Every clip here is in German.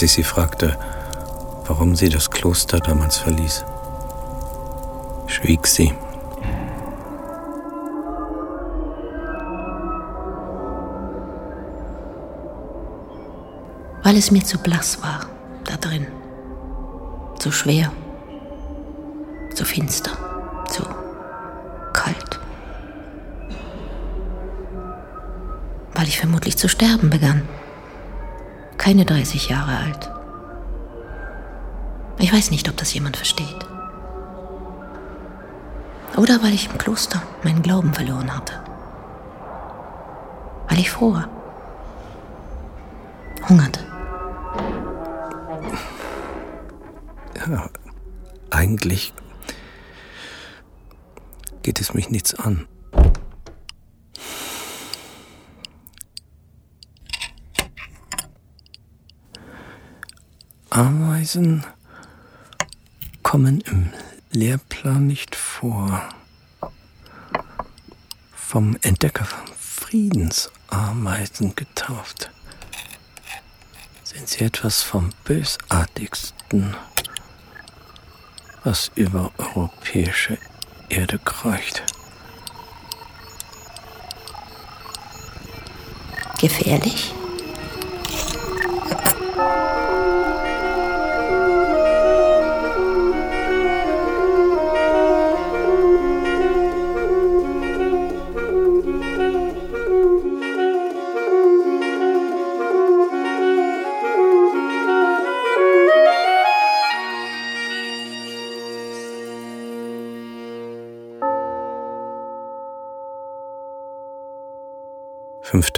Als ich sie fragte, warum sie das Kloster damals verließ, schwieg sie. Weil es mir zu blass war, da drin. Zu schwer, zu finster, zu kalt. Weil ich vermutlich zu sterben begann. Keine 30 Jahre alt. Ich weiß nicht, ob das jemand versteht. Oder weil ich im Kloster meinen Glauben verloren hatte. Weil ich fror. Hungerte. Ja, eigentlich geht es mich nichts an. Ameisen kommen im Lehrplan nicht vor. Vom Entdecker Friedensameisen getauft. Sind sie etwas vom Bösartigsten, was über europäische Erde kreucht? Gefährlich?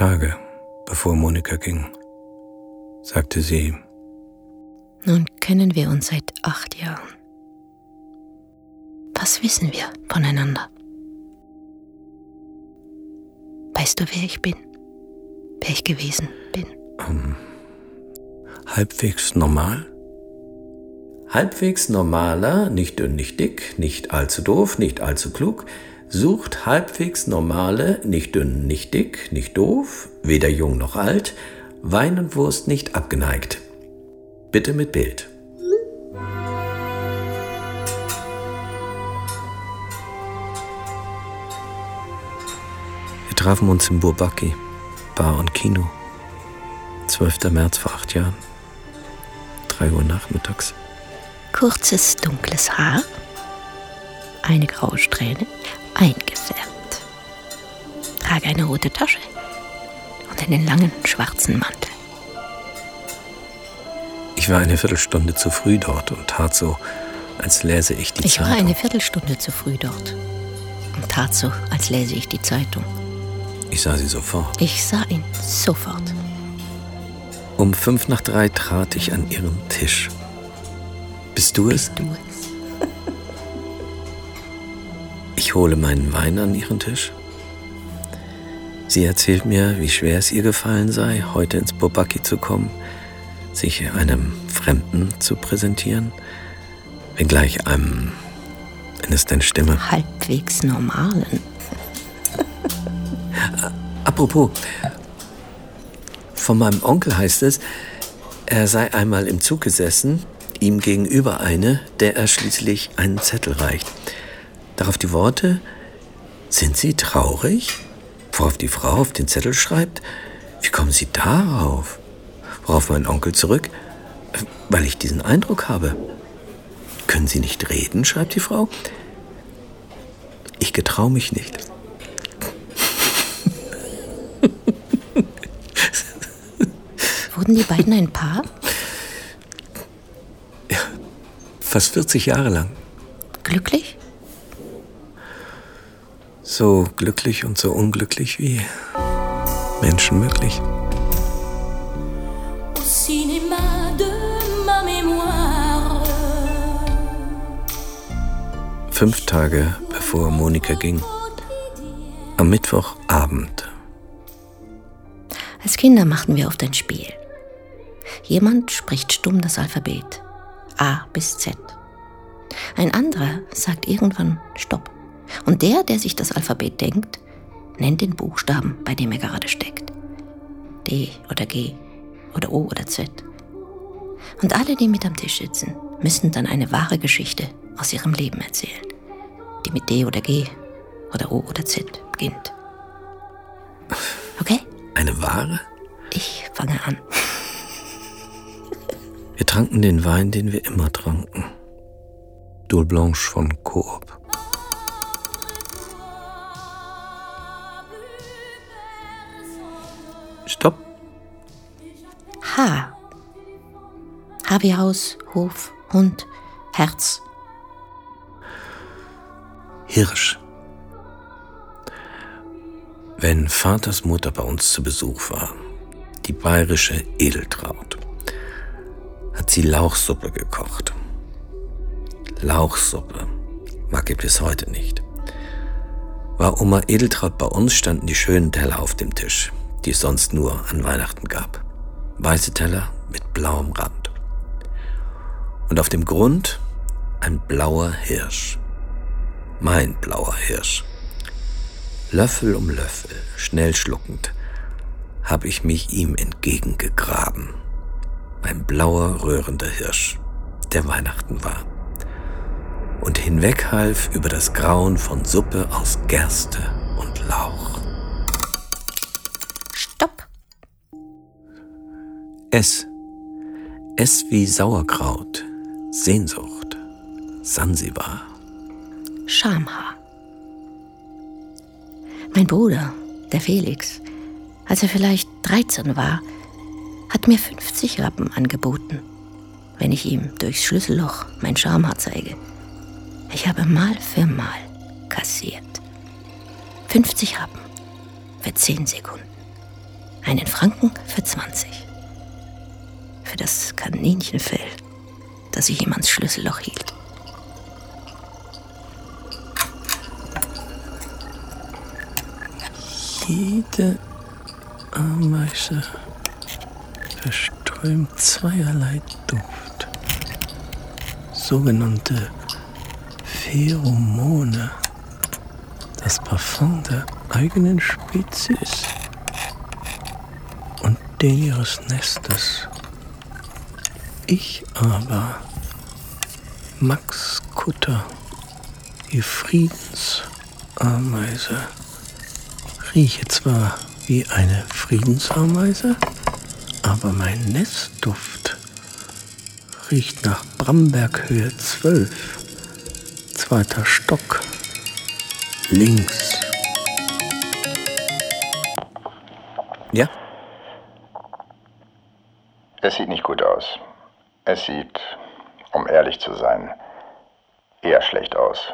Tage bevor Monika ging, sagte sie, Nun kennen wir uns seit acht Jahren. Was wissen wir voneinander? Weißt du, wer ich bin? Wer ich gewesen bin? ähm, halbwegs normal? Halbwegs normaler, nicht dünn, nicht dick, nicht allzu doof, nicht allzu klug, sucht halbwegs normale, nicht dünn, nicht dick, nicht doof, weder jung noch alt, Wein und Wurst nicht abgeneigt. Bitte mit Bild. Wir trafen uns im Bourbaki, Bar und Kino. 12. März vor acht Jahren. Drei Uhr nachmittags. Kurzes, dunkles Haar, eine graue Strähne, eingefärbt. Trage eine rote Tasche und einen langen schwarzen Mantel. Ich war eine Viertelstunde zu früh dort und tat so, als läse ich die Ich war Zeitung. eine Viertelstunde zu früh dort und tat so, als lese ich die Zeitung. Ich sah sie sofort. Ich sah ihn sofort. Um fünf nach drei trat ich an ihren Tisch. Bist du es? Bist du es? Ich hole meinen Wein an ihren Tisch. Sie erzählt mir, wie schwer es ihr gefallen sei, heute ins Bobaki zu kommen, sich einem Fremden zu präsentieren, wenngleich einem, wenn es denn stimme. Halbwegs normalen. Apropos, von meinem Onkel heißt es, er sei einmal im Zug gesessen, ihm gegenüber eine, der er schließlich einen Zettel reicht. Darauf die Worte, sind Sie traurig? Worauf die Frau auf den Zettel schreibt, wie kommen Sie darauf? Worauf mein Onkel zurück, "Äh, weil ich diesen Eindruck habe. Können Sie nicht reden, schreibt die Frau. Ich getrau mich nicht. Wurden die beiden ein Paar? Fast 40 Jahre lang. Glücklich? So glücklich und so unglücklich wie Menschen möglich. Fünf Tage bevor Monika ging. Am Mittwochabend. Als Kinder machten wir oft ein Spiel. Jemand spricht stumm das Alphabet. A bis Z. Ein anderer sagt irgendwann Stopp. Und der, der sich das Alphabet denkt, nennt den Buchstaben, bei dem er gerade steckt. D oder G oder O oder Z. Und alle, die mit am Tisch sitzen, müssen dann eine wahre Geschichte aus ihrem Leben erzählen, die mit D oder G oder O oder Z beginnt. Okay? Eine wahre? Ich fange an. Wir tranken den Wein, den wir immer tranken. Dole Blanche von Coop. Stopp. H. H wie Haus, Hof, Hund, Herz. Hirsch. Wenn Vaters Mutter bei uns zu Besuch war, die bayerische Edeltraut, hat sie Lauchsuppe gekocht. Lauchsuppe mag ich bis heute nicht. War Oma Edeltraut bei uns, standen die schönen Teller auf dem Tisch, die es sonst nur an Weihnachten gab. Weiße Teller mit blauem Rand. Und auf dem Grund ein blauer Hirsch. Mein blauer Hirsch. Löffel um Löffel, schnell schluckend, habe ich mich ihm entgegengegraben. Mein blauer, rührender Hirsch, der Weihnachten war. Und hinweg half über das Grauen von Suppe aus Gerste und Lauch. S. S wie Sauerkraut, Sehnsucht, Sansibar. Schamhaar. Mein Bruder, der Felix, als er vielleicht 13 war, hat mir 50 Rappen angeboten, wenn ich ihm durchs Schlüsselloch mein Schamhaar zeige. Ich habe Mal für Mal kassiert. 50 Rappen für 10 Sekunden. Einen Franken für 20. Für das Kaninchenfell, das ich ihm ans Schlüsselloch hielt. Jede Ameise verströmt zweierlei Duft, sogenannte Pheromone, das Parfum der eigenen Spezies und den ihres Nestes. Ich aber, Max Kutter, die Friedensameise, rieche zwar wie eine Friedensameise, aber mein Nestduft riecht nach Bramberghöhe 12, zweiter Stock, links. Ja? Es sieht nicht gut aus. Es sieht, um ehrlich zu sein, eher schlecht aus,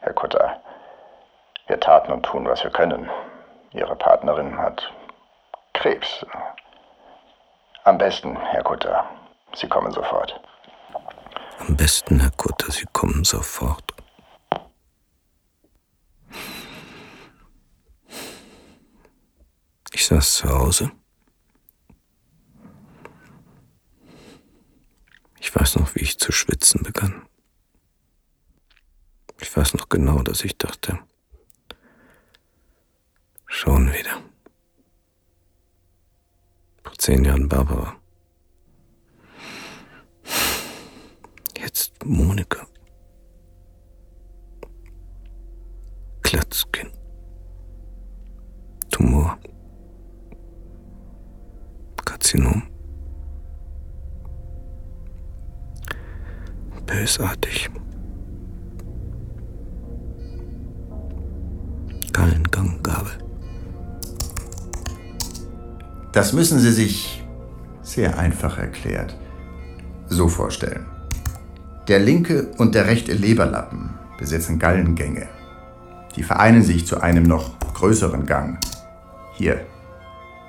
Herr Kutter. Wir taten und tun, was wir können. Ihre Partnerin hat Krebs. Am besten, Herr Kutter, Sie kommen sofort. Am besten, Herr Kutter, Sie kommen sofort. Ich saß zu Hause. Ich weiß noch, wie ich zu schwitzen begann. Ich weiß noch genau, dass ich dachte, schon wieder. Vor zehn Jahren Barbara. Jetzt Monika. Klatzkin. Tumor. Karzinom. Bösartig. Gallenganggabe. Das müssen Sie sich sehr einfach erklärt so vorstellen. Der linke und der rechte Leberlappen besitzen Gallengänge. Die vereinen sich zu einem noch größeren Gang. Hier,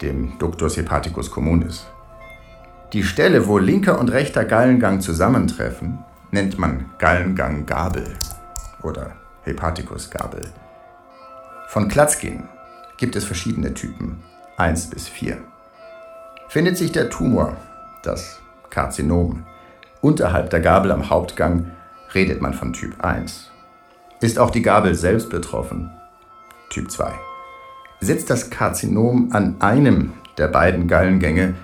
dem Ductus hepaticus communis. Die Stelle, wo linker und rechter Gallengang zusammentreffen, nennt man Gallengang-Gabel oder Hepaticus-Gabel. Von Klatzkin gibt es verschiedene Typen, 1 bis 4. Findet sich der Tumor, das Karzinom, unterhalb der Gabel am Hauptgang, redet man von Typ 1. Ist auch die Gabel selbst betroffen, Typ 2. Sitzt das Karzinom an einem der beiden Gallengänge,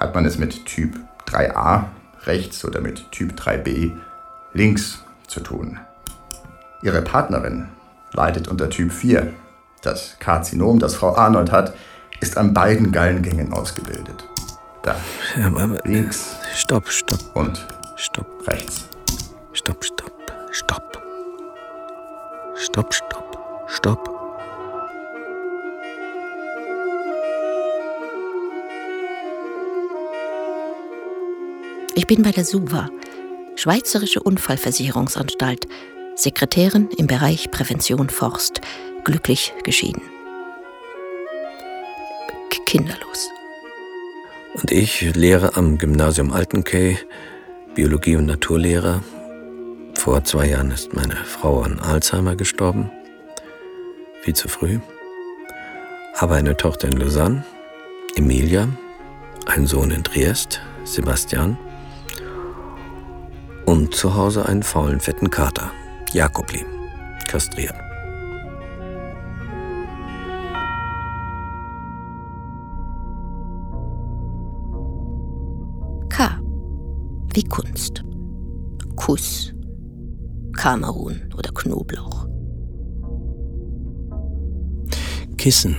hat man es mit Typ 3a, rechts oder mit Typ 3b links zu tun. Ihre Partnerin leidet unter Typ 4. Das Karzinom, das Frau Arnold hat, ist an beiden Gallengängen ausgebildet. Da. Ja, aber links. Stopp, stopp. Und stopp. Rechts. Stopp, stopp, stopp. Stopp, stopp, stopp. Ich bin bei der SUVA, Schweizerische Unfallversicherungsanstalt, Sekretärin im Bereich Prävention Forst, glücklich geschieden. Kinderlos. Und ich lehre am Gymnasium Altenkay Biologie und Naturlehrer. Vor zwei Jahren ist meine Frau an Alzheimer gestorben. Viel zu früh. Habe eine Tochter in Lausanne, Emilia, einen Sohn in Triest, Sebastian und zu Hause einen faulen, fetten Kater, Jakobli, kastriert. K. Wie Kunst. Kuss. Kamerun oder Knoblauch. Kissen.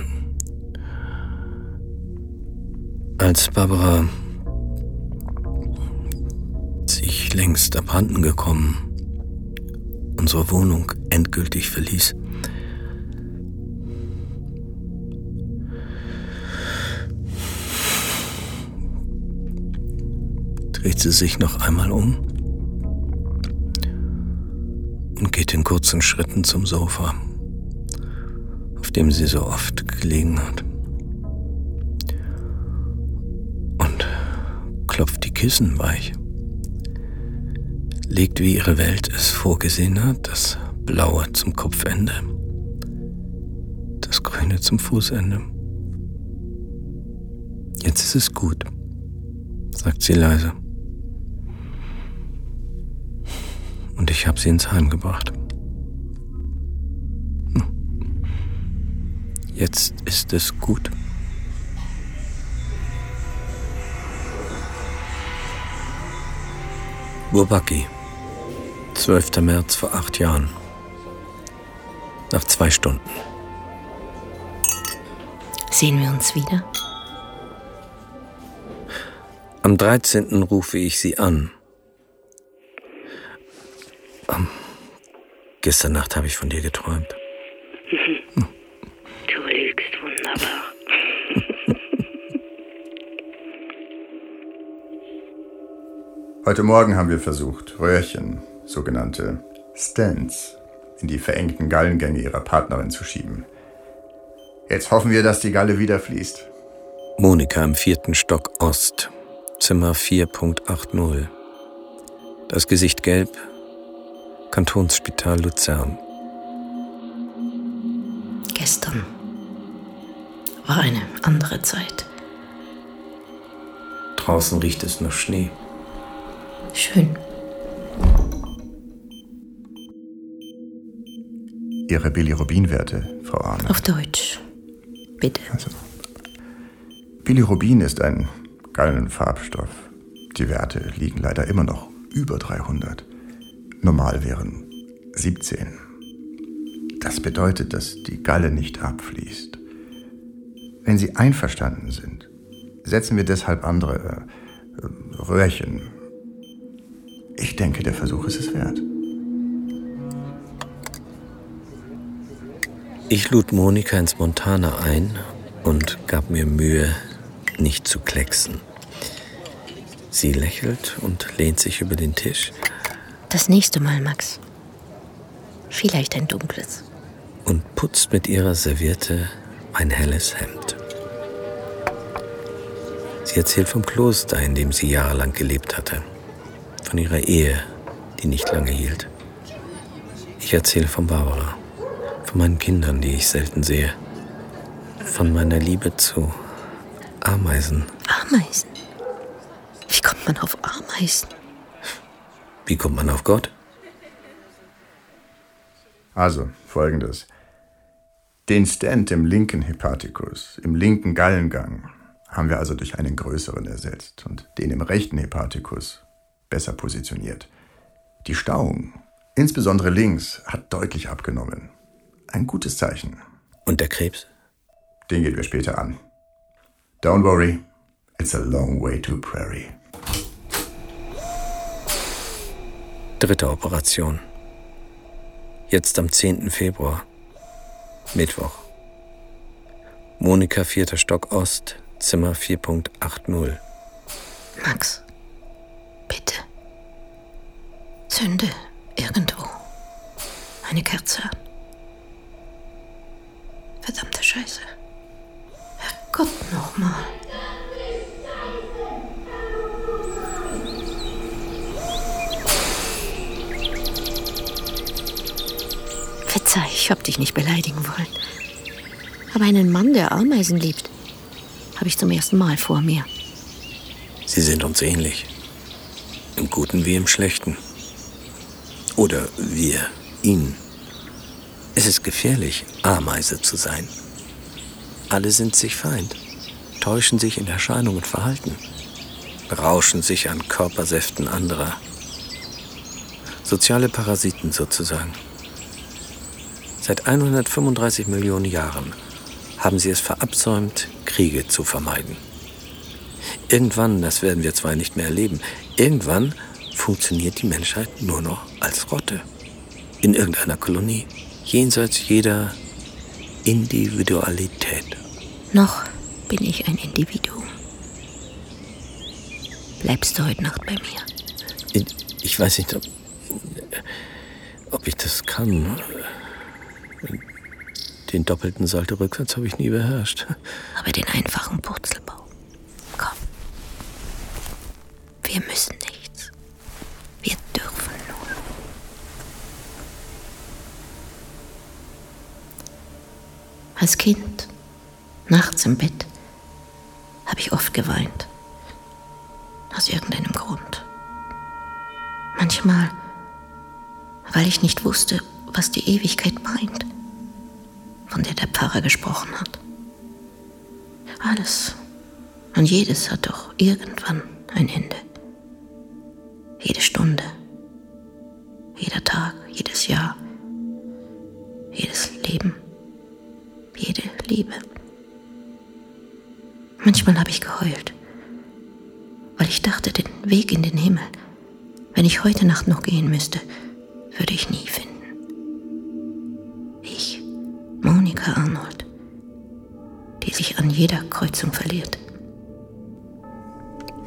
Als Barbara längst abhanden gekommen, unsere Wohnung endgültig verließ, dreht sie sich noch einmal um und geht in kurzen Schritten zum Sofa, auf dem sie so oft gelegen hat. Und klopft die Kissen weich. Legt, wie ihre Welt es vorgesehen hat, das Blaue zum Kopfende, das Grüne zum Fußende. Jetzt ist es gut, sagt sie leise. Und ich habe sie ins Heim gebracht. Hm. Jetzt ist es gut. Bourbaki, 12. März vor acht Jahren. Nach zwei Stunden. Sehen wir uns wieder? Am 13. rufe ich sie an. Um, gestern Nacht habe ich von dir geträumt. Du lügst wunderbar. Heute Morgen haben wir versucht, Röhrchen, sogenannte Stents, in die verengten Gallengänge ihrer Partnerin zu schieben. Jetzt hoffen wir, dass die Galle wieder fließt. Monika im vierten Stock Ost, Zimmer 4.80. Das Gesicht gelb, Kantonsspital Luzern. Gestern war eine andere Zeit. Draußen riecht es nach Schnee. Schön. Ihre Bilirubinwerte, Frau Arne. Auf Deutsch. Bitte. Also, Bilirubin ist ein Gallenfarbstoff. Die Werte liegen leider immer noch über 300. Normal wären 17. Das bedeutet, dass die Galle nicht abfließt. Wenn Sie einverstanden sind, setzen wir deshalb andere äh, Röhrchen. Ich denke, der Versuch ist es wert. Ich lud Monika ins Montana ein und gab mir Mühe, nicht zu klecksen. Sie lächelt und lehnt sich über den Tisch Das nächste Mal, Max. Vielleicht ein dunkles. und putzt mit ihrer Serviette mein helles Hemd. Sie erzählt vom Kloster, in dem sie jahrelang gelebt hatte, von ihrer Ehe, die nicht lange hielt. Ich erzähle von Barbara, meinen Kindern, die ich selten sehe, von meiner Liebe zu Ameisen. Ameisen. Wie kommt man auf Ameisen? Wie kommt man auf Gott? Also, folgendes. Den Stent im linken Hepatikus, im linken Gallengang, haben wir also durch einen größeren ersetzt und den im rechten Hepatikus besser positioniert. Die Stauung, insbesondere links, hat deutlich abgenommen. Ein gutes Zeichen. Und der Krebs? Den gehen wir später an. Don't worry, it's a long way to Prairie. Dritte Operation. Jetzt am 10. Februar. Mittwoch. Monika, vierter Stock Ost, Zimmer 4.80. Max, bitte. Zünde irgendwo eine Kerze an. Verdammte Scheiße. Herrgott nochmal. Verzeih, ich hab dich nicht beleidigen wollen. Aber einen Mann, der Ameisen liebt, habe ich zum ersten Mal vor mir. Sie sind uns ähnlich. Im Guten wie im Schlechten. Oder wir ihnen. Es ist gefährlich, Ameise zu sein. Alle sind sich feind, täuschen sich in Erscheinung und Verhalten, berauschen sich an Körpersäften anderer. Soziale Parasiten sozusagen. Seit 135 Millionen Jahren haben sie es verabsäumt, Kriege zu vermeiden. Irgendwann, das werden wir zwar nicht mehr erleben, irgendwann funktioniert die Menschheit nur noch als Rotte. In irgendeiner Kolonie, jenseits jeder Individualität. Noch bin ich ein Individuum. Bleibst du heute Nacht bei mir? Ich weiß nicht, ob, ob ich das kann. Den doppelten Salto-Rücksatz habe ich nie beherrscht. Aber den einfachen Purzelbau. Komm. Wir müssen Als Kind, nachts im Bett, habe ich oft geweint. Aus irgendeinem Grund. Manchmal, weil ich nicht wusste, was die Ewigkeit meint von der der Pfarrer gesprochen hat. Alles und jedes hat doch irgendwann ein Ende. Jede Stunde, jeder Tag, jedes Jahr, jedes Leben, jede Liebe. Manchmal habe ich geheult, weil ich dachte, den Weg in den Himmel, wenn ich heute Nacht noch gehen müsste, würde ich nie finden. Monika Arnold, die sich an jeder Kreuzung verliert.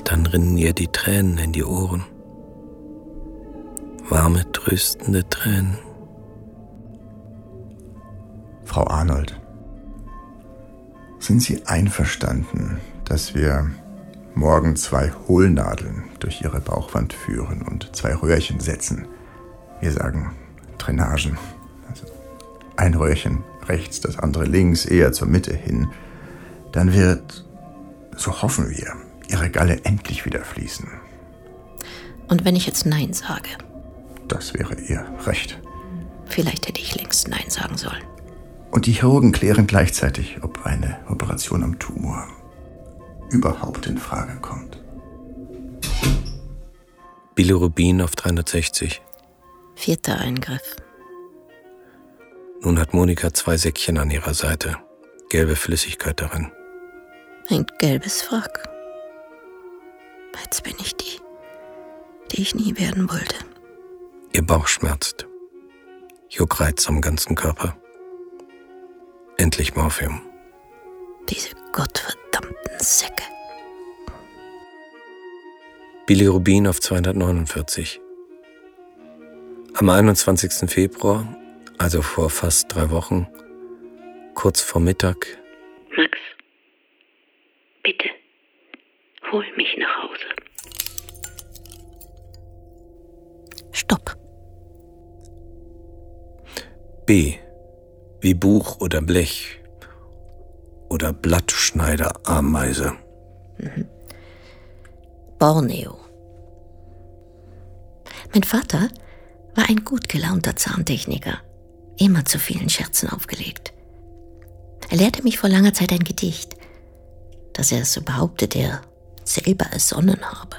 Dann rinnen ihr die Tränen in die Ohren. Warme, tröstende Tränen. Frau Arnold, sind Sie einverstanden, dass wir morgen zwei Hohlnadeln durch Ihre Bauchwand führen und zwei Röhrchen setzen? Wir sagen Drainagen. Also ein Röhrchen rechts, das andere links, eher zur Mitte hin, dann wird, so hoffen wir, ihre Galle endlich wieder fließen. Und wenn ich jetzt Nein sage? Das wäre ihr Recht. Vielleicht hätte ich längst Nein sagen sollen. Und die Chirurgen klären gleichzeitig, ob eine Operation am Tumor überhaupt in Frage kommt. Bilirubin auf 360. Vierter Eingriff. Nun hat Monika zwei Säckchen an ihrer Seite, gelbe Flüssigkeit darin. Ein gelbes Wrack. Jetzt bin ich die, die ich nie werden wollte. Ihr Bauch schmerzt. Juckreiz am ganzen Körper. Endlich Morphium. Diese gottverdammten Säcke. Bilirubin auf 249. Am 21. Februar also vor fast drei Wochen, kurz vor Mittag. Max, bitte, hol mich nach Hause. Stopp. B. Wie Buch oder Blech. Oder Blattschneiderameise. Mhm. Borneo. Mein Vater war ein gut gelaunter Zahntechniker immer zu vielen Scherzen aufgelegt. Er lehrte mich vor langer Zeit ein Gedicht, das er so behauptet, er selber ersonnen habe.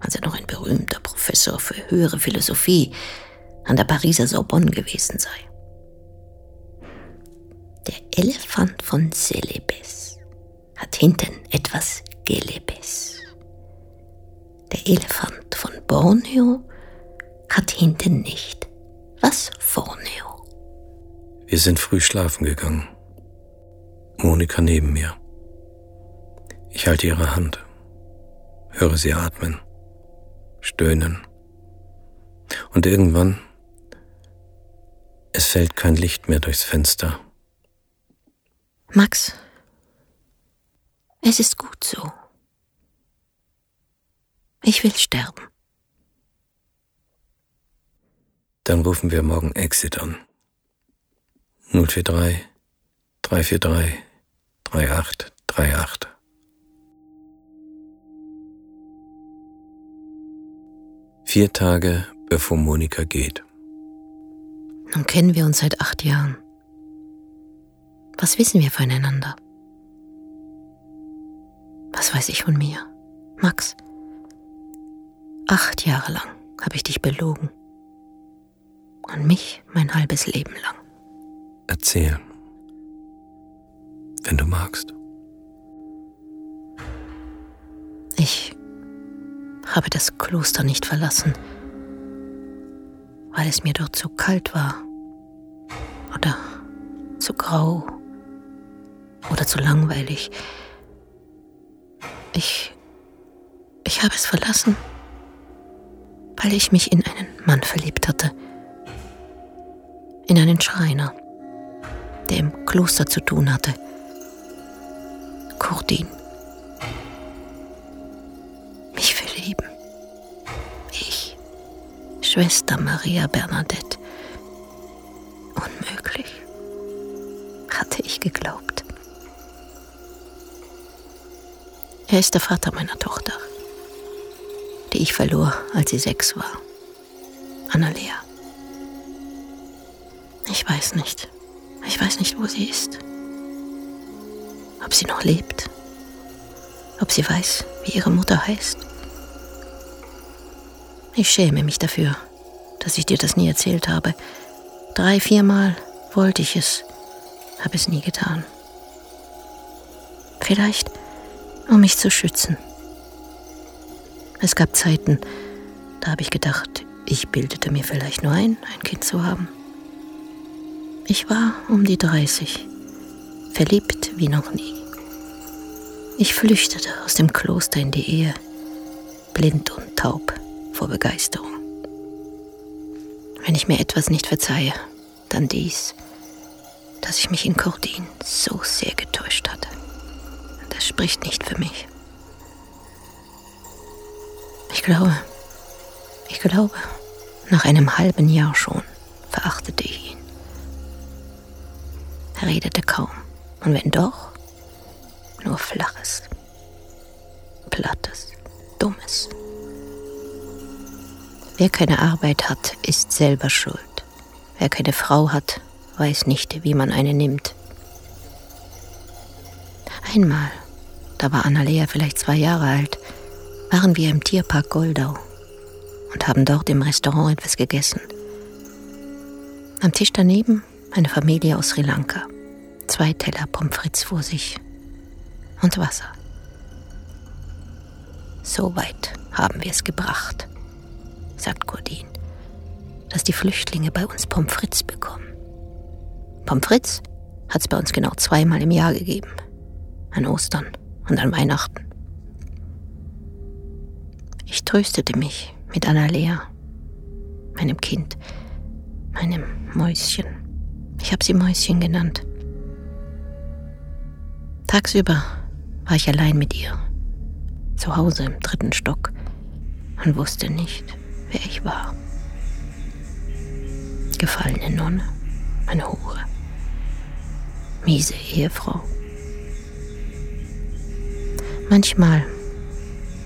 als er noch ein berühmter Professor für höhere Philosophie an der Pariser Sorbonne gewesen sei. Der Elefant von Celebes hat hinten etwas Gelebes. Der Elefant von Borneo hat hinten nicht was Vorneo. Wir sind früh schlafen gegangen. Monika neben mir. Ich halte ihre Hand, höre sie atmen, stöhnen. Und irgendwann, es fällt kein Licht mehr durchs Fenster. Max, es ist gut so. Ich will sterben. Dann rufen wir morgen Exit an. 043 343 3838. Vier Tage bevor Monika geht. Nun kennen wir uns seit acht Jahren. Was wissen wir voneinander? Was weiß ich von mir? Max, acht Jahre lang habe ich dich belogen. Und mich mein halbes Leben lang. Erzähl. Wenn du magst. Ich habe das Kloster nicht verlassen, weil es mir dort zu kalt war oder zu grau oder zu langweilig. Ich, ich habe es verlassen, weil ich mich in einen Mann verliebt hatte, in einen Schreiner, der im Kloster zu tun hatte. Kurdin. Schwester Maria Bernadette. Unmöglich, hatte ich geglaubt. Er ist der Vater meiner Tochter, die ich verlor, als sie sechs war. Annalea. Ich weiß nicht. Ich weiß nicht, wo sie ist. Ob sie noch lebt. Ob sie weiß, wie ihre Mutter heißt. Ich schäme mich dafür, dass ich dir das nie erzählt habe. Drei, viermal wollte ich es, habe es nie getan. Vielleicht, um mich zu schützen. Es gab Zeiten, da habe ich gedacht, ich bildete mir vielleicht nur ein, ein Kind zu haben. Ich war um die 30, verliebt wie noch nie. Ich flüchtete aus dem Kloster in die Ehe, blind und taub vor Begeisterung. Wenn ich mir etwas nicht verzeihe, dann dies, dass ich mich in Cordin so sehr getäuscht hatte. Spricht nicht für mich. Ich glaube, ich glaube, nach einem halben Jahr schon verachtete ich ihn. Er redete kaum, und wenn doch, nur Flaches, Plattes, Dummes. Wer keine Arbeit hat, ist selber schuld. Wer keine Frau hat, weiß nicht, wie man eine nimmt. Einmal, da war Annalea vielleicht zwei Jahre alt, waren wir im Tierpark Goldau und haben dort im Restaurant etwas gegessen. Am Tisch daneben eine Familie aus Sri Lanka. Zwei Teller Pommes frites vor sich und Wasser. So weit haben wir es gebracht sagt Gordin, dass die Flüchtlinge bei uns Pommes frites bekommen. Pommes frites hat es bei uns genau zweimal im Jahr gegeben. An Ostern und an Weihnachten. Ich tröstete mich mit Annalea, meinem Kind, meinem Mäuschen. Ich habe sie Mäuschen genannt. Tagsüber war ich allein mit ihr, zu Hause im dritten Stock und wusste nicht, wer ich war. Gefallene Nonne, eine Hure, miese Ehefrau. Manchmal,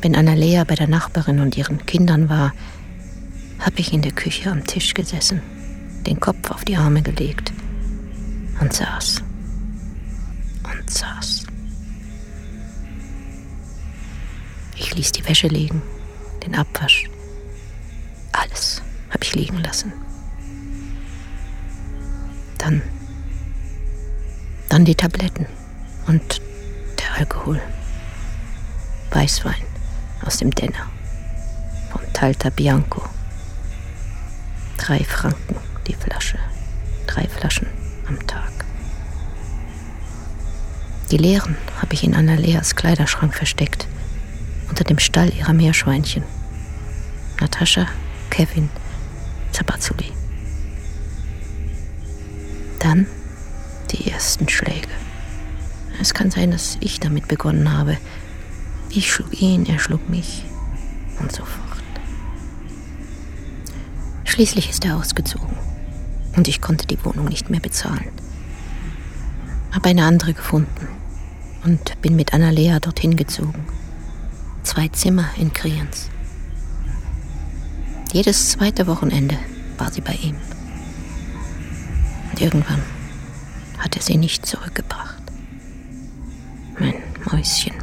wenn Annalea bei der Nachbarin und ihren Kindern war, habe ich in der Küche am Tisch gesessen, den Kopf auf die Arme gelegt und saß und saß. Ich ließ die Wäsche liegen den Abwasch. Alles habe ich liegen lassen. Dann, dann die Tabletten und der Alkohol. Weißwein aus dem Denner von Talta Bianco. Drei Franken die Flasche. Drei Flaschen am Tag. Die leeren habe ich in Annaleas Kleiderschrank versteckt, unter dem Stall ihrer Meerschweinchen. Natascha, Kevin, Zabazzuli. Dann die ersten Schläge. Es kann sein, dass ich damit begonnen habe. Ich schlug ihn, er schlug mich und so fort. Schließlich ist er ausgezogen und ich konnte die Wohnung nicht mehr bezahlen. Habe eine andere gefunden und bin mit Annalea dorthin gezogen. Zwei Zimmer in Kriens. Jedes zweite Wochenende war sie bei ihm. Und irgendwann hat er sie nicht zurückgebracht. Mein Mäuschen.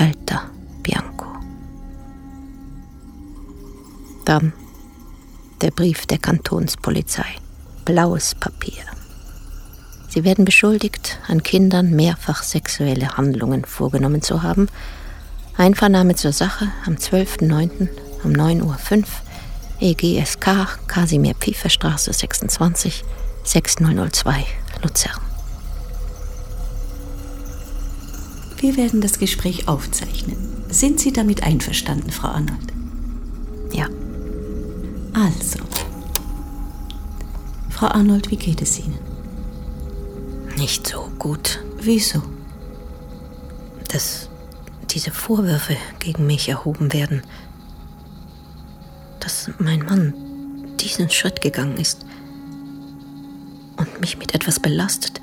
Talta Bianco. Dann der Brief der Kantonspolizei. Blaues Papier. Sie werden beschuldigt, an Kindern mehrfach sexuelle Handlungen vorgenommen zu haben. Einvernahme zur Sache am 12.09. um 9.05 Uhr, EGSK, Kasimir Pfefferstraße 26, 6002, Luzern. Wir werden das Gespräch aufzeichnen. Sind Sie damit einverstanden, Frau Arnold? Ja. Also. Frau Arnold, wie geht es Ihnen? Nicht so gut, Wieso? dass diese Vorwürfe gegen mich erhoben werden. Dass mein Mann diesen Schritt gegangen ist und mich mit etwas belastet,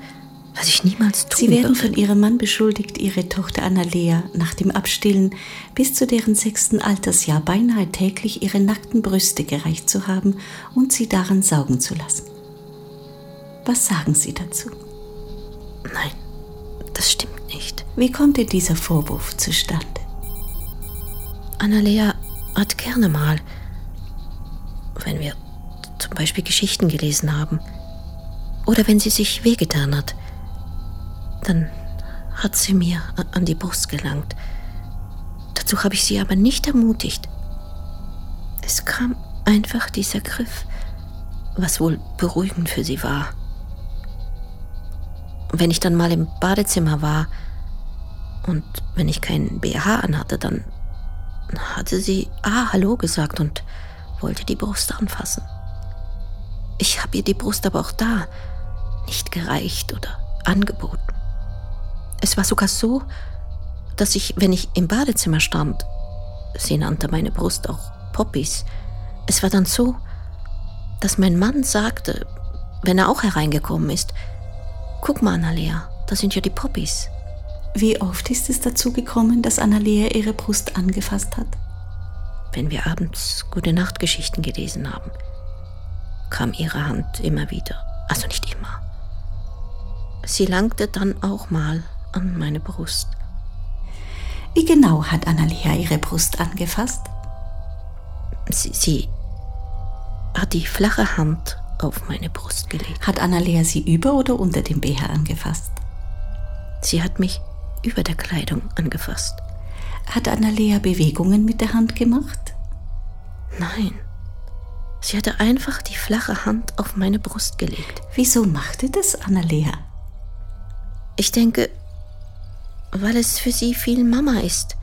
was ich niemals tun Sie werden von Ihrem Mann beschuldigt, Ihre Tochter Annalea nach dem Abstillen bis zu deren sechsten Altersjahr beinahe täglich ihre nackten Brüste gereicht zu haben und sie daran saugen zu lassen. Was sagen Sie dazu? Nein, das stimmt nicht. Wie kommt denn dieser Vorwurf zustande? Annalea hat gerne mal, wenn wir zum Beispiel Geschichten gelesen haben oder wenn sie sich wehgetan hat, dann hat sie mir an die Brust gelangt. Dazu habe ich sie aber nicht ermutigt. Es kam einfach dieser Griff, was wohl beruhigend für sie war. Wenn ich dann mal im Badezimmer war und wenn ich keinen BH anhatte, dann hatte sie Ah, Hallo gesagt und wollte die Brust anfassen. Ich habe ihr die Brust aber auch da nicht gereicht oder angeboten. Es war sogar so, dass ich, wenn ich im Badezimmer stand, sie nannte meine Brust auch Poppys, es war dann so, dass mein Mann sagte, wenn er auch hereingekommen ist, guck mal, Annalea, da sind ja die Poppys. Wie oft ist es dazu gekommen, dass Annalea ihre Brust angefasst hat? Wenn wir abends gute Nachtgeschichten gelesen haben, kam ihre Hand immer wieder. Also nicht immer. Sie langte dann auch mal an meine Brust. Wie genau hat Annalea ihre Brust angefasst? Sie, sie hat die flache Hand auf meine Brust gelegt. Hat Annalea sie über oder unter dem BH angefasst? Sie hat mich über der Kleidung angefasst. Hat Annalea Bewegungen mit der Hand gemacht? Nein. Sie hatte einfach die flache Hand auf meine Brust gelegt. Wieso machte das Annalea? Ich denke, weil es für sie viel Mama ist.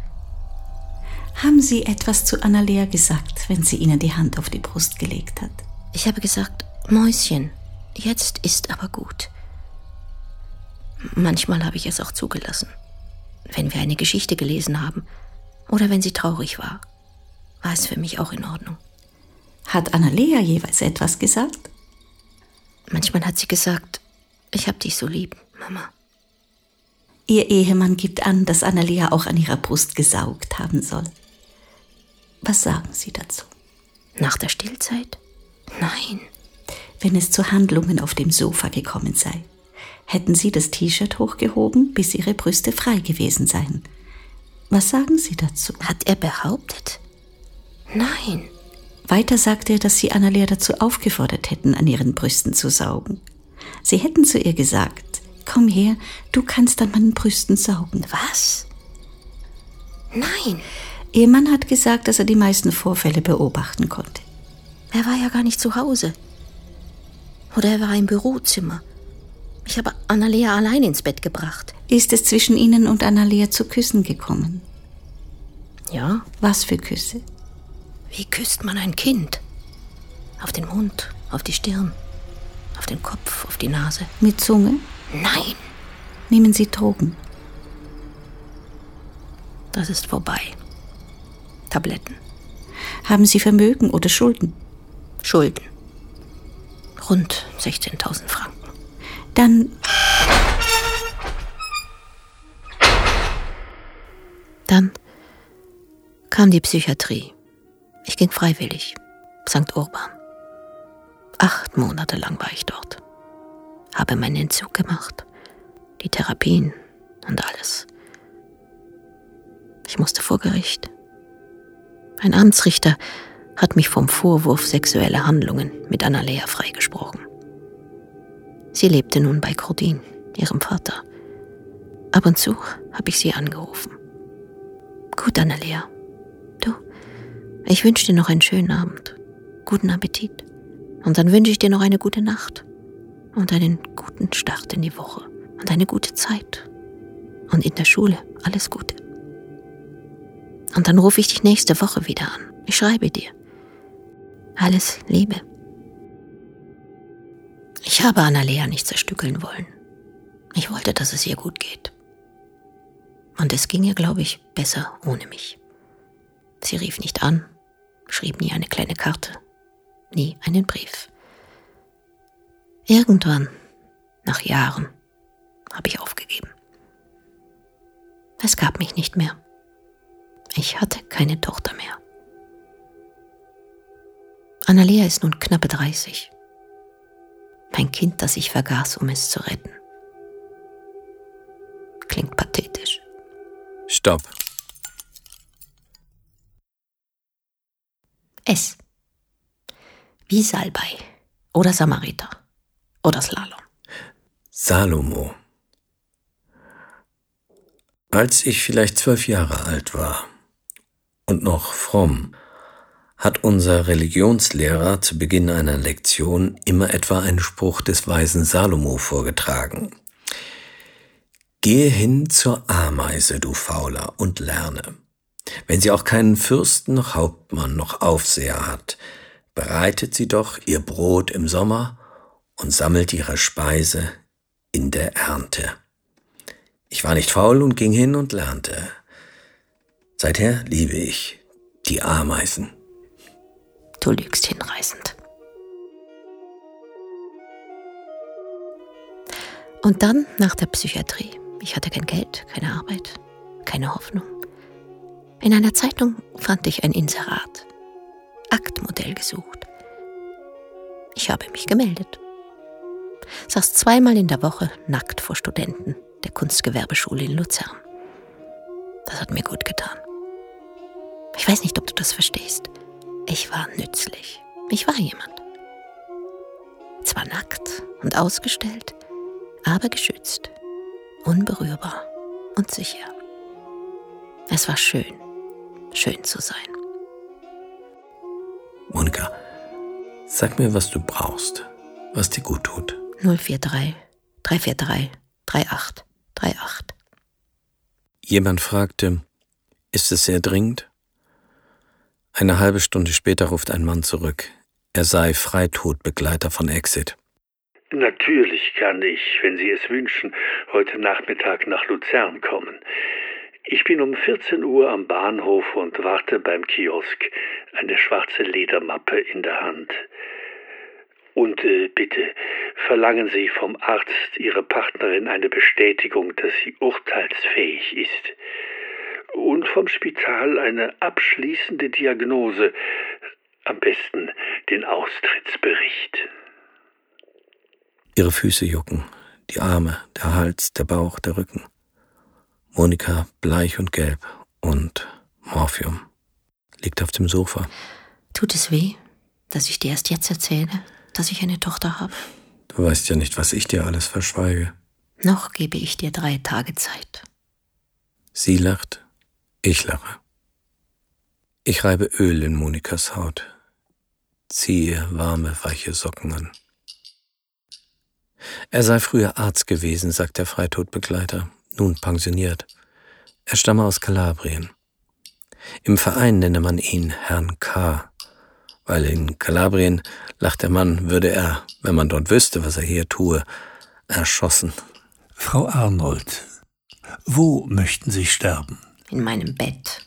Haben Sie etwas zu Annalea gesagt, wenn sie Ihnen die Hand auf die Brust gelegt hat? Ich habe gesagt, Mäuschen, jetzt ist aber gut. Manchmal habe ich es auch zugelassen. Wenn wir eine Geschichte gelesen haben oder wenn sie traurig war, war es für mich auch in Ordnung. Hat Annalea jeweils etwas gesagt? Manchmal hat sie gesagt, ich hab dich so lieb, Mama. Ihr Ehemann gibt an, dass Annalea auch an ihrer Brust gesaugt haben soll. Was sagen Sie dazu? Nach der Stillzeit? Nein. Wenn es zu Handlungen auf dem Sofa gekommen sei, hätten Sie das T-Shirt hochgehoben, bis Ihre Brüste frei gewesen seien. Was sagen Sie dazu? Hat er behauptet? Nein. Weiter sagte er, dass Sie Annalea dazu aufgefordert hätten, an ihren Brüsten zu saugen. Sie hätten zu ihr gesagt, komm her, du kannst an meinen Brüsten saugen. Was? Nein. Ihr Mann hat gesagt, dass er die meisten Vorfälle beobachten konnte. Er war ja gar nicht zu Hause. Oder er war im Bürozimmer. Ich habe Annalea allein ins Bett gebracht. Ist es zwischen Ihnen und Annalea zu Küssen gekommen? Ja. Was für Küsse? Wie küsst man ein Kind? Auf den Mund, auf die Stirn, auf den Kopf, auf die Nase. Mit Zunge? Nein. Nehmen Sie Drogen? Das ist vorbei. Tabletten. Haben Sie Vermögen oder Schulden? Schulden. Rund 16.000 Franken. Dann. Dann kam die Psychiatrie. Ich ging freiwillig. St. Urban. Acht Monate lang war ich dort. Habe meinen Entzug gemacht. Die Therapien und alles. Ich musste vor Gericht. Ein Amtsrichter hat mich vom Vorwurf sexueller Handlungen mit Annalea freigesprochen. Sie lebte nun bei Cordin, ihrem Vater. Ab und zu habe ich sie angerufen. Gut, Annalea. Du, ich wünsche dir noch einen schönen Abend. Guten Appetit. Und dann wünsche ich dir noch eine gute Nacht. Und einen guten Start in die Woche. Und eine gute Zeit. Und in der Schule alles Gute. Und dann rufe ich dich nächste Woche wieder an. Ich schreibe dir. Alles Liebe. Ich habe Annalea nicht zerstückeln wollen. Ich wollte, dass es ihr gut geht. Und es ging ihr, glaube ich, besser ohne mich. Sie rief nicht an, schrieb nie eine kleine Karte, nie einen Brief. Irgendwann, nach Jahren, habe ich aufgegeben. Es gab mich nicht mehr. Ich hatte keine Tochter mehr. Annalea ist nun knappe 30. Mein Kind, das ich vergaß, um es zu retten. Klingt pathetisch. Stopp. Es. Wie Salbei oder Samariter oder Slalom. Salomo. Als ich vielleicht zwölf Jahre alt war und noch fromm, hat unser Religionslehrer zu Beginn einer Lektion immer etwa einen Spruch des weisen Salomo vorgetragen. Gehe hin zur Ameise, du Fauler, und lerne. Wenn sie auch keinen Fürsten noch Hauptmann noch Aufseher hat, bereitet sie doch ihr Brot im Sommer und sammelt ihre Speise in der Ernte. Ich war nicht faul und ging hin und lernte. Seither liebe ich die Ameisen. Du lügst hinreißend. Und dann nach der Psychiatrie. Ich hatte kein Geld, keine Arbeit, keine Hoffnung. In einer Zeitung fand ich ein Inserat. Aktmodell gesucht. Ich habe mich gemeldet. Saß zweimal in der Woche nackt vor Studenten der Kunstgewerbeschule in Luzern. Das hat mir gut getan. Ich weiß nicht, ob du das verstehst. Ich war nützlich. Ich war jemand. Zwar nackt und ausgestellt, aber geschützt, unberührbar und sicher. Es war schön, schön zu sein. Monika, sag mir, was du brauchst, was dir gut tut. 043 343 38 38. Jemand fragte, ist es sehr dringend? Eine halbe Stunde später ruft ein Mann zurück. Er sei Freitodbegleiter von Exit. Natürlich kann ich, wenn Sie es wünschen, heute Nachmittag nach Luzern kommen. Ich bin um 14 Uhr am Bahnhof und warte beim Kiosk, eine schwarze Ledermappe in der Hand. Und äh, bitte, verlangen Sie vom Arzt Ihrer Partnerin eine Bestätigung, dass sie urteilsfähig ist und vom Spital eine abschließende Diagnose, am besten den Austrittsbericht. Ihre Füße jucken, die Arme, der Hals, der Bauch, der Rücken. Monika bleich und gelb und Morphium. Liegt auf dem Sofa. Tut es weh, dass ich dir erst jetzt erzähle, dass ich eine Tochter habe? Du weißt ja nicht, was ich dir alles verschweige. Noch gebe ich dir drei Tage Zeit. Sie lacht, ich lache. Ich reibe Öl in Monikas Haut, ziehe warme, weiche Socken an. Er sei früher Arzt gewesen, sagt der Freitodbegleiter, nun pensioniert. Er stamme aus Kalabrien. Im Verein nenne man ihn Herrn K., weil in Kalabrien, lacht der Mann, würde er, wenn man dort wüsste, was er hier tue, erschossen. Frau Arnold, wo möchten Sie sterben? In meinem Bett.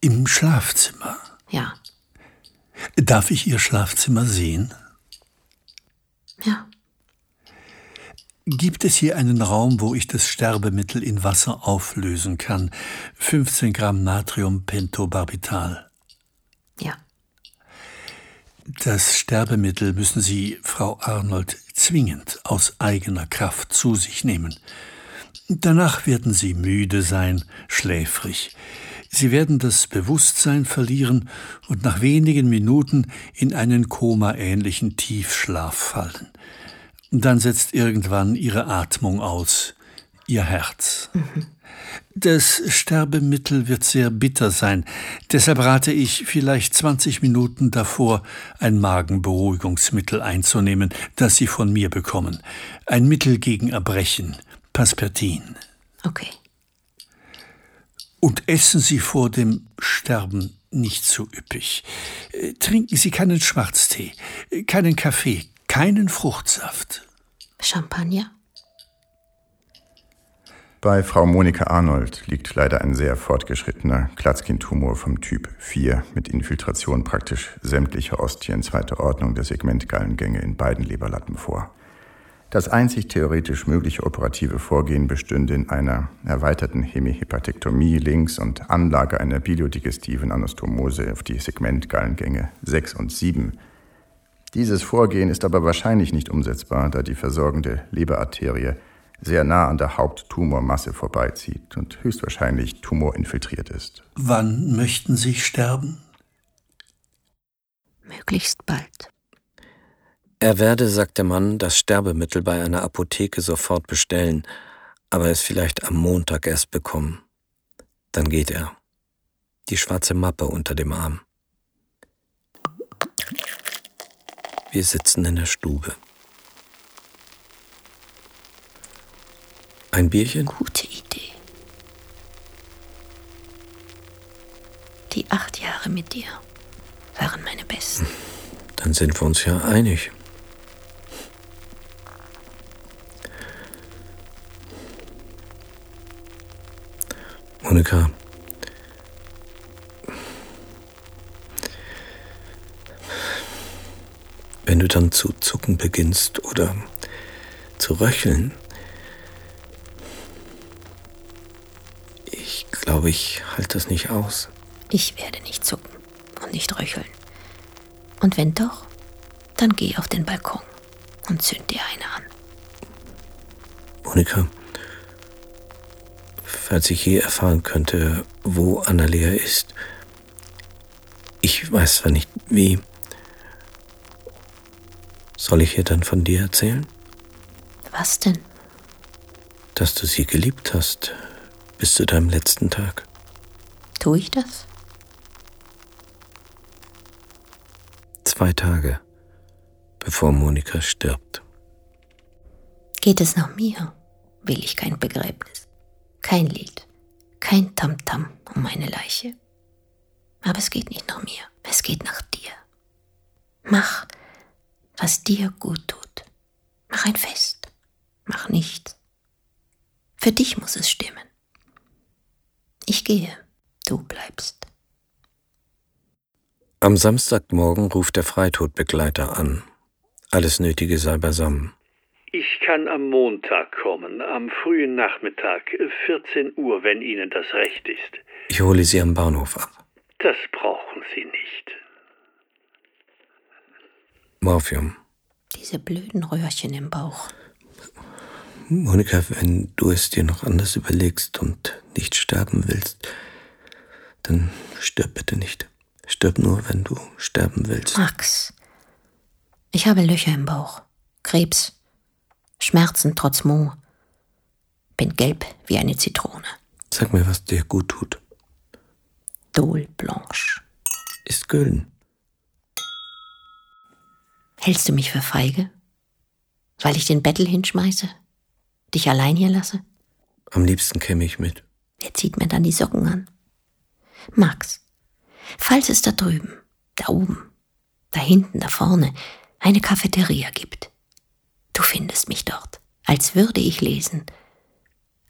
Im Schlafzimmer. Ja. Darf ich Ihr Schlafzimmer sehen? Ja. Gibt es hier einen Raum, wo ich das Sterbemittel in Wasser auflösen kann? 15 Gramm Natriumpentobarbital. Das Sterbemittel müssen Sie, Frau Arnold, zwingend aus eigener Kraft zu sich nehmen. Danach werden Sie müde sein, schläfrig. Sie werden das Bewusstsein verlieren und nach wenigen Minuten in einen komaähnlichen Tiefschlaf fallen. Dann setzt irgendwann Ihre Atmung aus, Ihr Herz. Mhm. Das Sterbemittel wird sehr bitter sein. Deshalb rate ich, vielleicht 20 Minuten davor ein Magenberuhigungsmittel einzunehmen, das Sie von mir bekommen. Ein Mittel gegen Erbrechen, Paspertin. Okay. Und essen Sie vor dem Sterben nicht zu üppig. Trinken Sie keinen Schwarztee, keinen Kaffee, keinen Fruchtsaft. Champagner? Bei Frau Monika Arnold liegt leider ein sehr fortgeschrittener Klatzkin-Tumor vom Typ 4 mit Infiltration praktisch sämtlicher Ostien zweiter Ordnung der Segmentgallengänge in beiden Leberlappen vor. Das einzig theoretisch mögliche operative Vorgehen bestünde in einer erweiterten Hemihepatektomie links und Anlage einer biliodigestiven Anastomose auf die Segmentgallengänge 6 und 7. Dieses Vorgehen ist aber wahrscheinlich nicht umsetzbar, da die versorgende Leberarterie sehr nah an der Haupttumormasse vorbeizieht und höchstwahrscheinlich tumorinfiltriert ist. Wann möchten Sie sterben? Möglichst bald. Er werde, sagt der Mann, das Sterbemittel bei einer Apotheke sofort bestellen, aber es vielleicht am Montag erst bekommen. Dann geht er. Die schwarze Mappe unter dem Arm. Wir sitzen in der Stube. Ein Bierchen? Gute Idee. Die acht Jahre mit dir waren meine besten. Dann sind wir uns ja einig. Monika. Wenn du dann zu zucken beginnst oder zu röcheln, glaube, ich halte das nicht aus. Ich werde nicht zucken und nicht röcheln. Und wenn doch, dann geh auf den Balkon und zünd dir eine an. Monika, falls ich je erfahren könnte, wo Annalea ist, ich weiß zwar nicht wie, soll ich ihr dann von dir erzählen? Was denn? Dass du sie geliebt hast, bis zu deinem letzten Tag. Tue ich das? Zwei Tage, bevor Monika stirbt. Geht es nach mir, will ich kein Begräbnis, kein Lied, kein Tamtam -Tam um meine Leiche. Aber es geht nicht nach mir, es geht nach dir. Mach, was dir gut tut. Mach ein Fest, mach nichts. Für dich muss es stimmen. Ich gehe, du bleibst. Am Samstagmorgen ruft der Freitodbegleiter an. Alles Nötige sei beisammen. Ich kann am Montag kommen, am frühen Nachmittag, 14 Uhr, wenn Ihnen das recht ist. Ich hole Sie am Bahnhof ab. Das brauchen Sie nicht. Morphium. Diese blöden Röhrchen im Bauch. Monika, wenn du es dir noch anders überlegst und nicht sterben willst, Dann stirb bitte nicht. Stirb nur, wenn du sterben willst. Max, ich habe Löcher im Bauch, Krebs, Schmerzen trotz Mo, bin gelb wie eine Zitrone. Sag mir, was dir gut tut. Dole Blanche. Ist Gülden. Hältst du mich für feige? Weil ich den Bettel hinschmeiße? Dich allein hier lasse? Am liebsten käme ich mit. Wer zieht mir dann die Socken an? Max, falls es da drüben, da oben, da hinten, da vorne eine Cafeteria gibt, du findest mich dort, als würde ich lesen,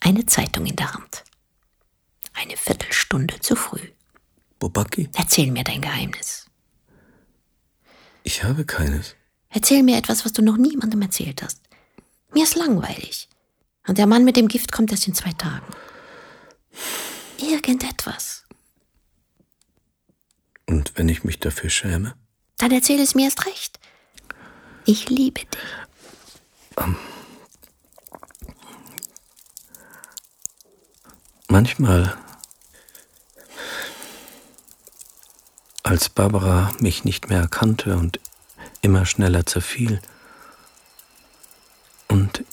eine Zeitung in der Hand. Eine Viertelstunde zu früh. Bobaki? Erzähl mir dein Geheimnis. Ich habe keines. Erzähl mir etwas, was du noch niemandem erzählt hast. Mir ist langweilig. Und der Mann mit dem Gift kommt erst in zwei Tagen. Irgendetwas. Und wenn ich mich dafür schäme? Dann erzähl es mir erst recht. Ich liebe dich. Um, manchmal, als Barbara mich nicht mehr erkannte und immer schneller zerfiel und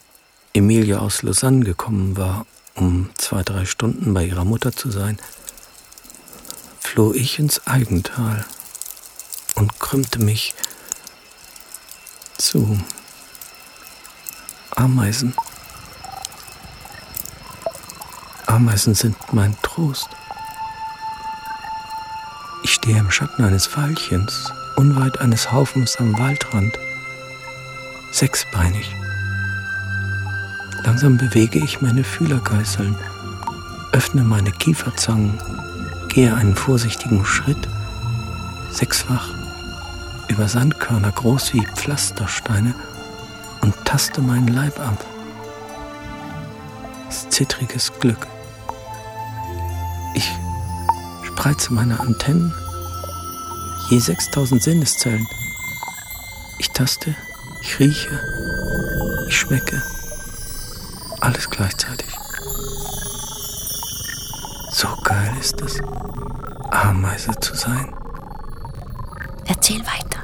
Emilia aus Lausanne gekommen war, um zwei, drei Stunden bei ihrer Mutter zu sein, floh ich ins Eigental und krümmte mich zu Ameisen. Ameisen sind mein Trost. Ich stehe im Schatten eines Weilchens, unweit eines Haufens am Waldrand, sechsbeinig. Langsam bewege ich meine Fühlergeißeln, öffne meine Kieferzangen, gehe einen vorsichtigen Schritt, sechsfach, über Sandkörner groß wie Pflastersteine und taste meinen Leib ab. Zittriges Glück. Ich spreize meine Antennen, je 6000 Sinneszellen. Ich taste, ich rieche, ich schmecke, alles gleichzeitig. So geil ist es, Ameise zu sein. Erzähl weiter.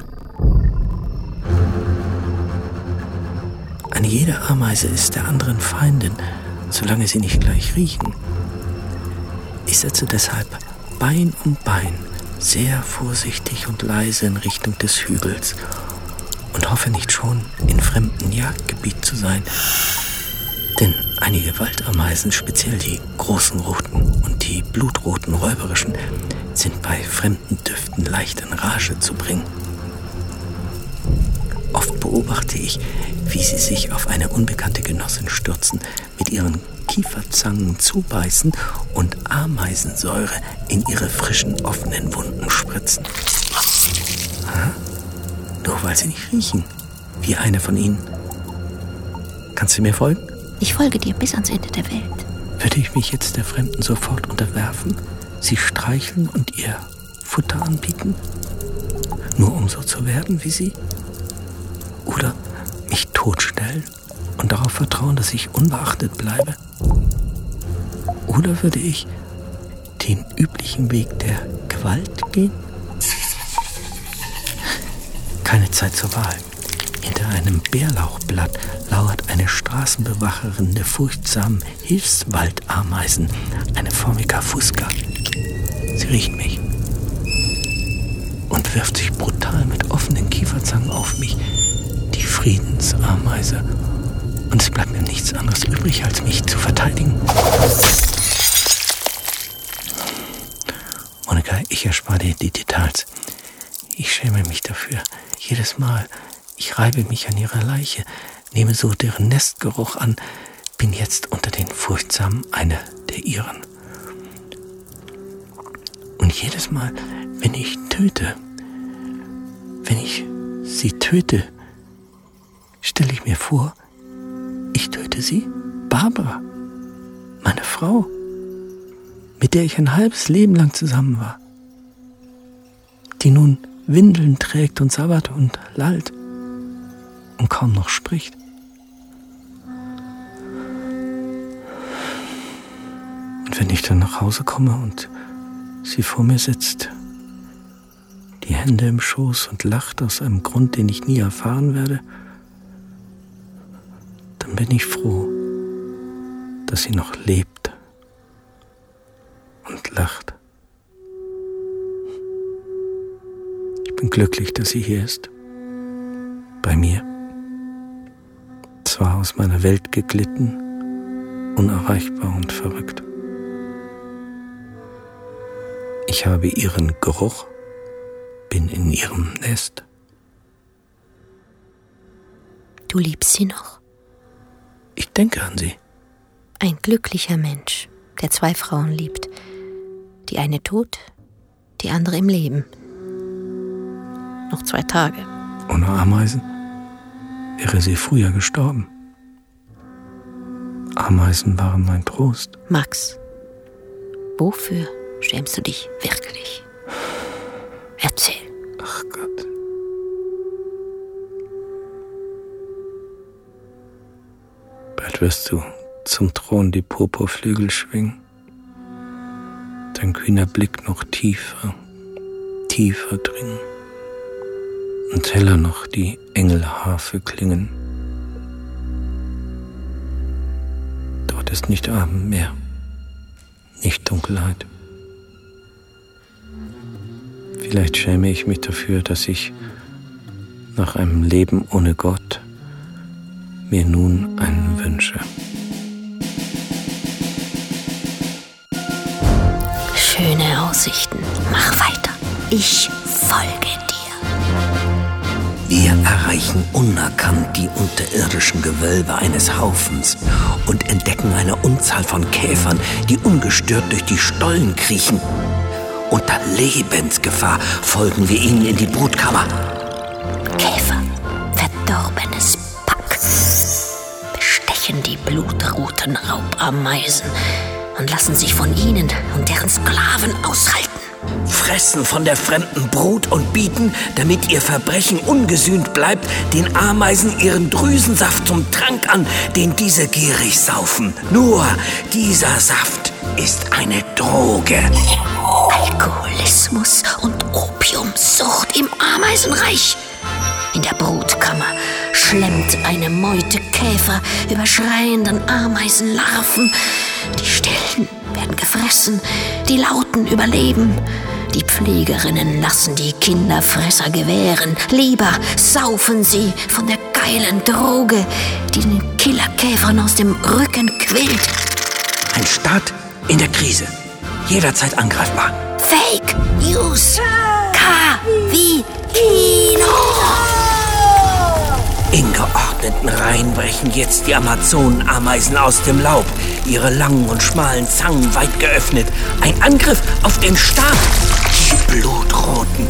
Eine jede Ameise ist der anderen Feindin, solange sie nicht gleich riechen. Ich setze deshalb Bein um Bein sehr vorsichtig und leise in Richtung des Hügels und hoffe nicht schon in fremdem Jagdgebiet zu sein. Denn einige Waldameisen, speziell die großen roten und die blutroten räuberischen, sind bei fremden Düften leicht in Rage zu bringen. Oft beobachte ich, wie sie sich auf eine unbekannte Genossin stürzen, mit ihren Kieferzangen zubeißen und Ameisensäure in ihre frischen, offenen Wunden spritzen. Ha? Nur weil sie nicht riechen, wie eine von ihnen. Kannst du mir folgen? Ich folge dir bis ans Ende der Welt. Würde ich mich jetzt der Fremden sofort unterwerfen, sie streicheln und ihr Futter anbieten? Nur um so zu werden wie sie? Oder mich totstellen und darauf vertrauen, dass ich unbeachtet bleibe? Oder würde ich den üblichen Weg der Gewalt gehen? Keine Zeit zur Wahl. Hinter einem Bärlauchblatt eine Straßenbewacherin der furchtsamen Hilfswaldameisen, eine Formica fusca. Sie riecht mich und wirft sich brutal mit offenen Kieferzangen auf mich, die Friedensameise. Und es bleibt mir nichts anderes übrig, als mich zu verteidigen. Monika, ich erspare dir die Details. Ich schäme mich dafür. Jedes Mal, ich reibe mich an ihrer Leiche, nehme so deren Nestgeruch an, bin jetzt unter den Furchtsamen eine der ihren. Und jedes Mal, wenn ich töte, wenn ich sie töte, stelle ich mir vor, ich töte sie, Barbara, meine Frau, mit der ich ein halbes Leben lang zusammen war, die nun Windeln trägt und sabbert und lallt und kaum noch spricht. Und wenn ich dann nach Hause komme und sie vor mir sitzt, die Hände im Schoß und lacht aus einem Grund, den ich nie erfahren werde, dann bin ich froh, dass sie noch lebt und lacht. Ich bin glücklich, dass sie hier ist, bei mir. Zwar aus meiner Welt geglitten, unerreichbar und verrückt. Ich habe ihren Geruch, bin in ihrem Nest. Du liebst sie noch? Ich denke an sie. Ein glücklicher Mensch, der zwei Frauen liebt. Die eine tot, die andere im Leben. Noch zwei Tage. Ohne Ameisen wäre sie früher gestorben. Ameisen waren mein Trost. Max, wofür schämst du dich wirklich? Erzähl. Ach Gott. Bald wirst du zum Thron die Purpurflügel schwingen. Dein kühner Blick noch tiefer, tiefer dringen und heller noch die Engelharfe klingen. Dort ist nicht Abend mehr, nicht Dunkelheit. Vielleicht schäme ich mich dafür, dass ich nach einem Leben ohne Gott mir nun einen wünsche. Schöne Aussichten. Mach weiter. Ich folge dir. Wir erreichen unerkannt die unterirdischen Gewölbe eines Haufens und entdecken eine Unzahl von Käfern, die ungestört durch die Stollen kriechen. Unter Lebensgefahr folgen wir ihnen in die Brutkammer. Käfer, verdorbenes Pack, bestechen die blutroten Raubameisen und lassen sich von ihnen und deren Sklaven aushalten. Fressen von der fremden Brut und bieten, damit ihr Verbrechen ungesühnt bleibt, den Ameisen ihren Drüsensaft zum Trank an, den diese gierig saufen. Nur dieser Saft ist eine Droge. Alkoholismus und Opiumsucht im Ameisenreich. In der Brutkammer schlemmt eine Meute Käfer über schreienden Ameisenlarven. Die Stillen werden gefressen, die Lauten überleben. Die Pflegerinnen lassen die Kinderfresser gewähren. Lieber saufen sie von der geilen Droge, die den Killerkäfern aus dem Rücken quillt. Ein Staat in der Krise. Jederzeit angreifbar. Fake News. K wie Kino. In geordneten Reihen brechen jetzt die Amazonenameisen aus dem Laub, ihre langen und schmalen Zangen weit geöffnet. Ein Angriff auf den Staat. Die Blutroten,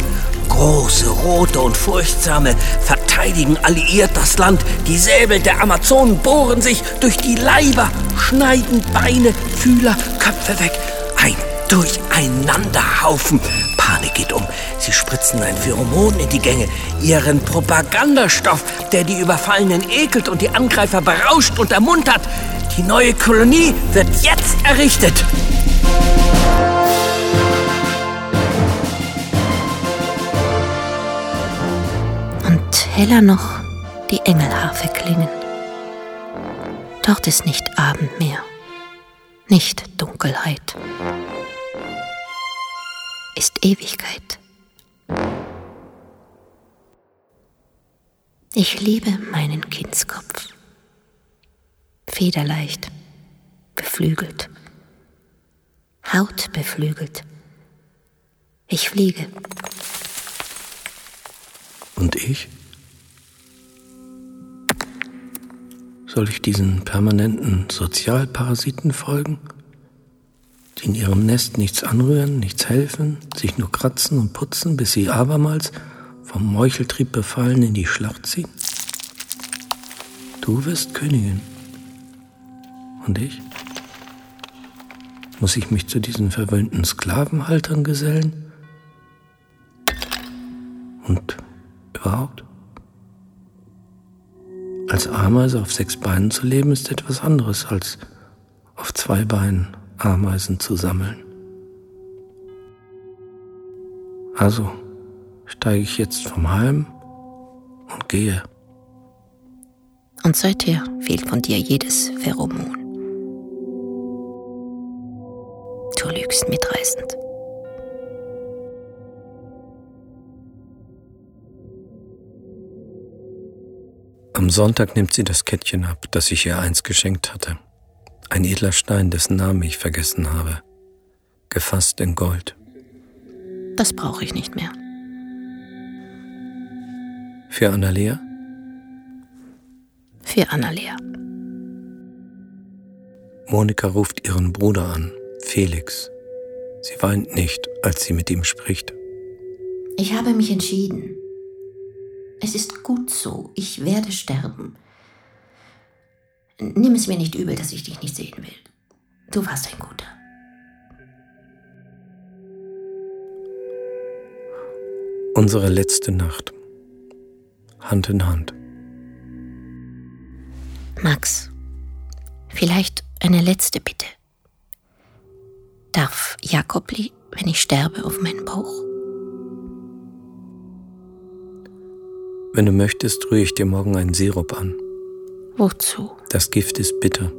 große, rote und furchtsame, verteidigen alliiert das Land. Die Säbel der Amazonen bohren sich durch die Leiber, schneiden Beine, Fühler, Köpfe weg. Ein Durcheinanderhaufen. Panik geht um. Sie spritzen ein Pheromon in die Gänge. Ihren Propagandastoff, der die Überfallenen ekelt und die Angreifer berauscht und ermuntert. Die neue Kolonie wird jetzt errichtet. Und heller noch die Engelharfe klingen. Dort ist nicht Abend mehr, nicht Dunkelheit, ist Ewigkeit. Ich liebe meinen Kindskopf. Federleicht, beflügelt, Haut beflügelt. Ich fliege. Und ich? Soll ich diesen permanenten Sozialparasiten folgen, in ihrem Nest nichts anrühren, nichts helfen, sich nur kratzen und putzen, bis sie abermals vom Meucheltrieb befallen in die Schlacht ziehen? Du wirst Königin. Und ich? Muss ich mich zu diesen verwöhnten Sklavenhaltern gesellen? Und überhaupt? Als Ameise auf sechs Beinen zu leben, ist etwas anderes als auf zwei Beinen Ameisen zu sammeln. Also steige ich jetzt vom Halm und gehe. Und seither fehlt von dir jedes Pheromon. Du lügst mitreißend. Am Sonntag nimmt sie das Kettchen ab, das ich ihr einst geschenkt hatte. Ein edler Stein, dessen Namen ich vergessen habe. Gefasst in Gold. Das brauche ich nicht mehr. Für Annalea? Für Annalea. Monika ruft ihren Bruder an, Felix. Sie weint nicht, als sie mit ihm spricht. Ich habe mich entschieden. Es ist gut so. Ich werde sterben. Nimm es mir nicht übel, dass ich dich nicht sehen will. Du warst ein guter. Unsere letzte Nacht. Hand in Hand. Max, vielleicht eine letzte Bitte. Darf Jakobli, wenn ich sterbe, auf meinen Bauch? Wenn du möchtest, rühre ich dir morgen einen Sirup an. Wozu? Das Gift ist bitter.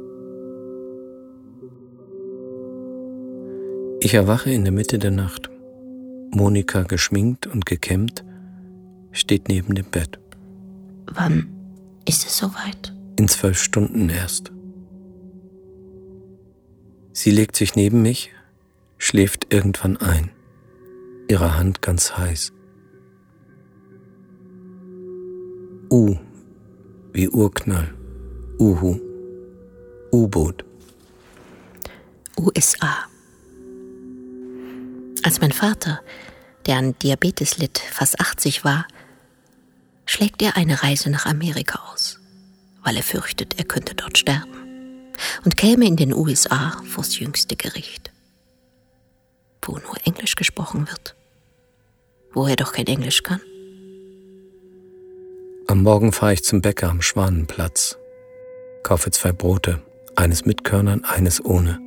Ich erwache in der Mitte der Nacht. Monika, geschminkt und gekämmt, steht neben dem Bett. Wann ist es soweit? In zwölf Stunden erst. Sie legt sich neben mich, schläft irgendwann ein, ihre Hand ganz heiß. U wie Urknall, Uhu, U-Boot. USA. Als mein Vater, der an Diabetes litt, fast 80 war, schlägt er eine Reise nach Amerika aus, weil er fürchtet, er könnte dort sterben und käme in den USA vors jüngste Gericht, wo nur Englisch gesprochen wird, wo er doch kein Englisch kann. Am Morgen fahre ich zum Bäcker am Schwanenplatz, kaufe zwei Brote, eines mit Körnern, eines ohne.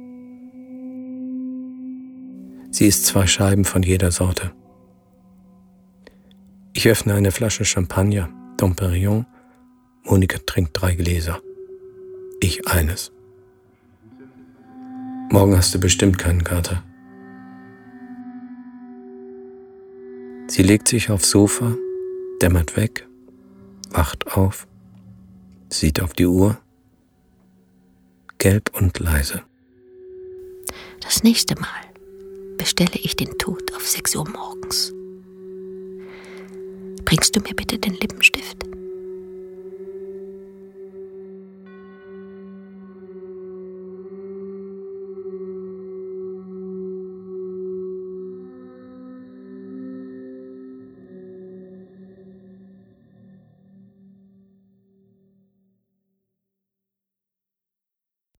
Sie isst zwei Scheiben von jeder Sorte. Ich öffne eine Flasche Champagner, Domperion. Monika trinkt drei Gläser. Ich eines. Morgen hast du bestimmt keinen Kater. Sie legt sich aufs Sofa, dämmert weg, wacht auf, sieht auf die Uhr, gelb und leise. Das nächste Mal bestelle ich den Tod auf 6 Uhr morgens. Bringst du mir bitte den Lippenstift?